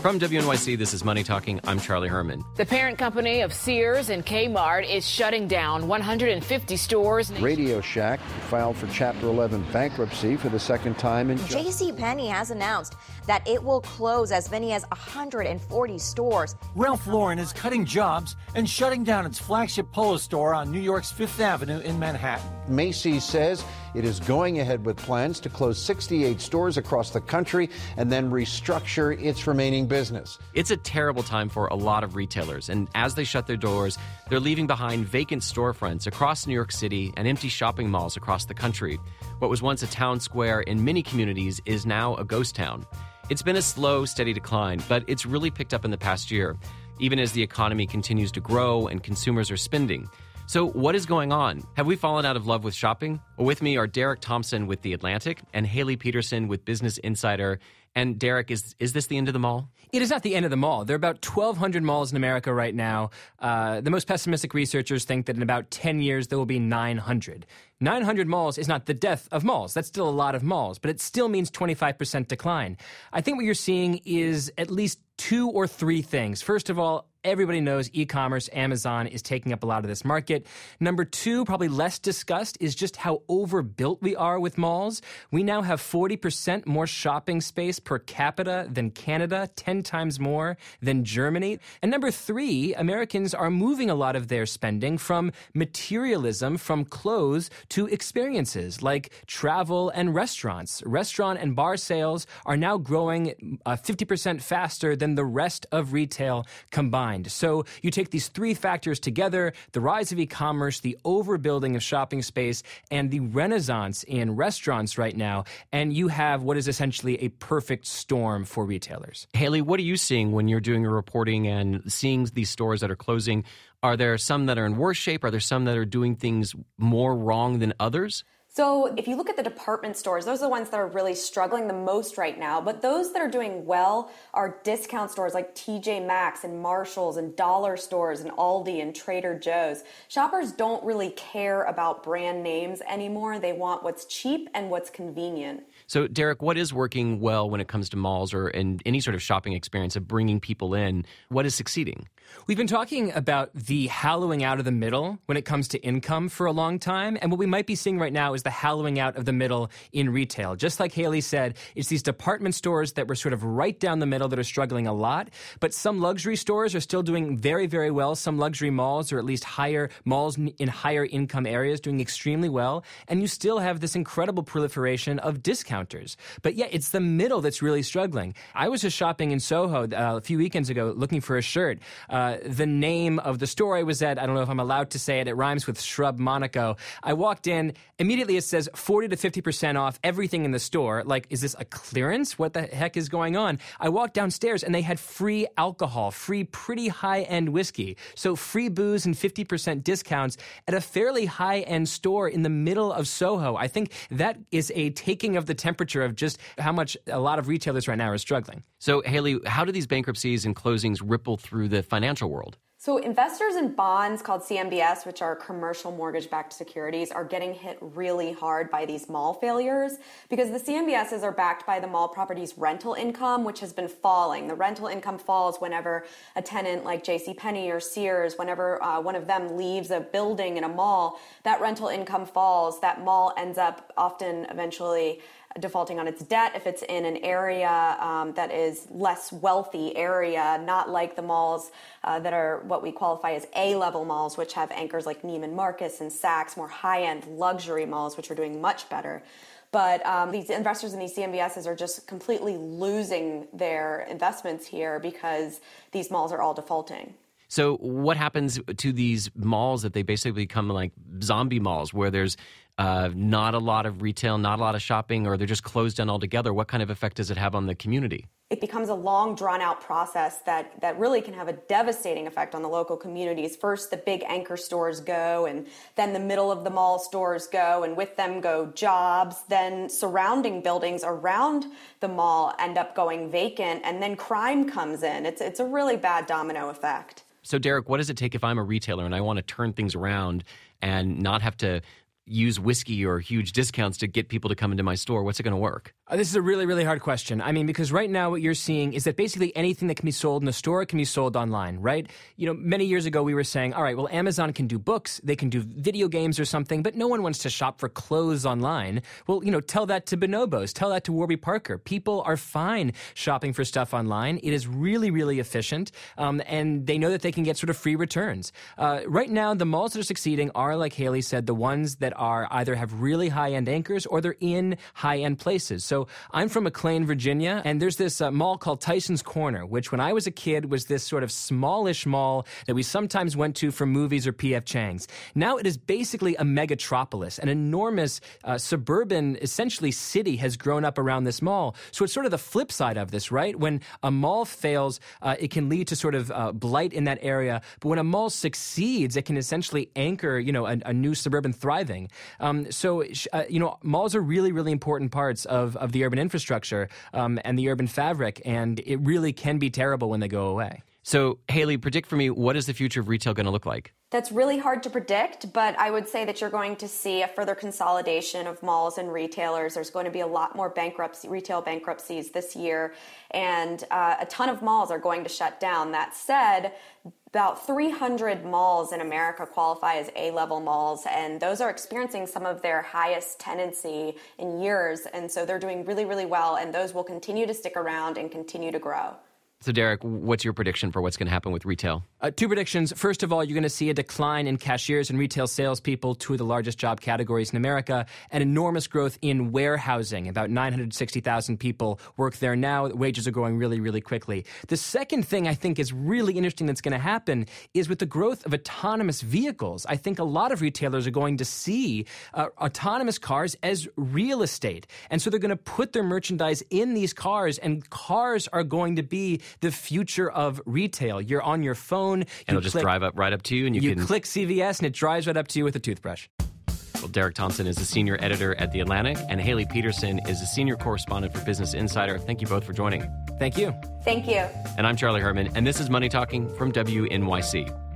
From WNYC, this is Money Talking. I'm Charlie Herman. The parent company of Sears and Kmart is shutting down 150 stores. Radio Shack filed for Chapter 11 bankruptcy for the second time in. J.C. Penney has announced that it will close as many as 140 stores. Ralph Lauren is cutting jobs and shutting down its flagship Polo store on New York's Fifth Avenue in Manhattan. Macy's says it is going ahead with plans to close 68 stores across the country and then restructure its remaining business. It's a terrible time for a lot of retailers, and as they shut their doors, they're leaving behind vacant storefronts across New York City and empty shopping malls across the country. What was once a town square in many communities is now a ghost town. It's been a slow, steady decline, but it's really picked up in the past year, even as the economy continues to grow and consumers are spending. So, what is going on? Have we fallen out of love with shopping? With me are Derek Thompson with The Atlantic and Haley Peterson with Business Insider. And Derek, is is this the end of the mall? It is not the end of the mall. There are about 1,200 malls in America right now. Uh, the most pessimistic researchers think that in about 10 years there will be 900. 900 malls is not the death of malls. That's still a lot of malls, but it still means 25% decline. I think what you're seeing is at least two or three things. First of all, everybody knows e-commerce amazon is taking up a lot of this market. Number two probably less discussed is just how overbuilt we are with malls. We now have 40% more shopping space per capita than canada 10 times more than germany. And number three americans are moving a lot of their spending from materialism from clothes to experiences like travel and restaurants. Restaurant and bar sales are now growing uh, 50% faster than the rest of retail combined so you take these three factors together the rise of e commerce, the overbuilding of shopping space, and the renaissance in restaurants right now, and you have what is essentially a perfect storm for retailers. Haley, what are you seeing when you're doing your reporting and seeing these stores that are closing? Are there some that are in worse shape? Are there some that are doing things more wrong than others? So, if you look at the department stores, those are the ones that are really struggling the most right now. But those that are doing well are discount stores like TJ Maxx and Marshalls and dollar stores and Aldi and Trader Joe's. Shoppers don't really care about brand names anymore. They want what's cheap and what's convenient. So, Derek, what is working well when it comes to malls or in any sort of shopping experience of bringing people in? What is succeeding? We've been talking about the hollowing out of the middle when it comes to income for a long time. And what we might be seeing right now is the hollowing out of the middle in retail. Just like Haley said, it's these department stores that were sort of right down the middle that are struggling a lot. But some luxury stores are still doing very, very well. Some luxury malls, or at least higher malls in higher income areas, doing extremely well. And you still have this incredible proliferation of discounters. But yeah, it's the middle that's really struggling. I was just shopping in Soho uh, a few weekends ago looking for a shirt. Uh, the name of the store I was at, I don't know if I'm allowed to say it, it rhymes with Shrub Monaco. I walked in, immediately it says 40 to 50% off everything in the store. Like, is this a clearance? What the heck is going on? I walked downstairs and they had free alcohol, free pretty high end whiskey. So free booze and 50% discounts at a fairly high end store in the middle of Soho. I think that is a taking of the temperature of just how much a lot of retailers right now are struggling. So, Haley, how do these bankruptcies and closings ripple through the financial world? So, investors in bonds called CMBS, which are commercial mortgage backed securities, are getting hit really hard by these mall failures because the CMBSs are backed by the mall property's rental income, which has been falling. The rental income falls whenever a tenant like JCPenney or Sears, whenever uh, one of them leaves a building in a mall, that rental income falls. That mall ends up often eventually defaulting on its debt if it's in an area um, that is less wealthy area, not like the malls uh, that are what we qualify as A-level malls, which have anchors like Neiman Marcus and Saks, more high-end luxury malls, which are doing much better. But um, these investors in these CMBSs are just completely losing their investments here because these malls are all defaulting. So, what happens to these malls that they basically become like zombie malls where there's uh, not a lot of retail, not a lot of shopping, or they're just closed down altogether? What kind of effect does it have on the community? It becomes a long, drawn out process that, that really can have a devastating effect on the local communities. First, the big anchor stores go, and then the middle of the mall stores go, and with them go jobs. Then surrounding buildings around the mall end up going vacant, and then crime comes in. It's, it's a really bad domino effect. So, Derek, what does it take if I'm a retailer and I want to turn things around and not have to use whiskey or huge discounts to get people to come into my store? What's it going to work? Uh, this is a really, really hard question. I mean, because right now what you're seeing is that basically anything that can be sold in a store can be sold online, right? You know, many years ago we were saying, all right, well, Amazon can do books, they can do video games or something, but no one wants to shop for clothes online. Well, you know, tell that to Bonobos, tell that to Warby Parker. People are fine shopping for stuff online. It is really, really efficient, um, and they know that they can get sort of free returns. Uh, right now, the malls that are succeeding are, like Haley said, the ones that are either have really high end anchors or they're in high end places. So I'm from McLean, Virginia, and there's this uh, mall called Tyson's Corner, which when I was a kid was this sort of smallish mall that we sometimes went to for movies or PF Chang's. Now it is basically a megatropolis. An enormous uh, suburban, essentially city has grown up around this mall. So it's sort of the flip side of this, right? When a mall fails, uh, it can lead to sort of uh, blight in that area. But when a mall succeeds, it can essentially anchor, you know, a, a new suburban thriving. Um, so, uh, you know, malls are really, really important parts of, of the urban infrastructure um, and the urban fabric, and it really can be terrible when they go away. So, Haley, predict for me what is the future of retail going to look like? That's really hard to predict, but I would say that you're going to see a further consolidation of malls and retailers. There's going to be a lot more bankruptcy, retail bankruptcies this year, and uh, a ton of malls are going to shut down. That said, about 300 malls in America qualify as A level malls, and those are experiencing some of their highest tenancy in years. And so they're doing really, really well, and those will continue to stick around and continue to grow. So, Derek, what's your prediction for what's going to happen with retail? Uh, two predictions. First of all, you're going to see a decline in cashiers and retail salespeople, two of the largest job categories in America, and enormous growth in warehousing. About 960,000 people work there now. Wages are growing really, really quickly. The second thing I think is really interesting that's going to happen is with the growth of autonomous vehicles. I think a lot of retailers are going to see uh, autonomous cars as real estate. And so they're going to put their merchandise in these cars, and cars are going to be the future of retail. You're on your phone, and it'll just drive up right up to you, and you, you can click CVS, and it drives right up to you with a toothbrush. Well, Derek Thompson is a senior editor at The Atlantic, and Haley Peterson is a senior correspondent for Business Insider. Thank you both for joining. Thank you. Thank you. And I'm Charlie Herman, and this is Money Talking from WNYC.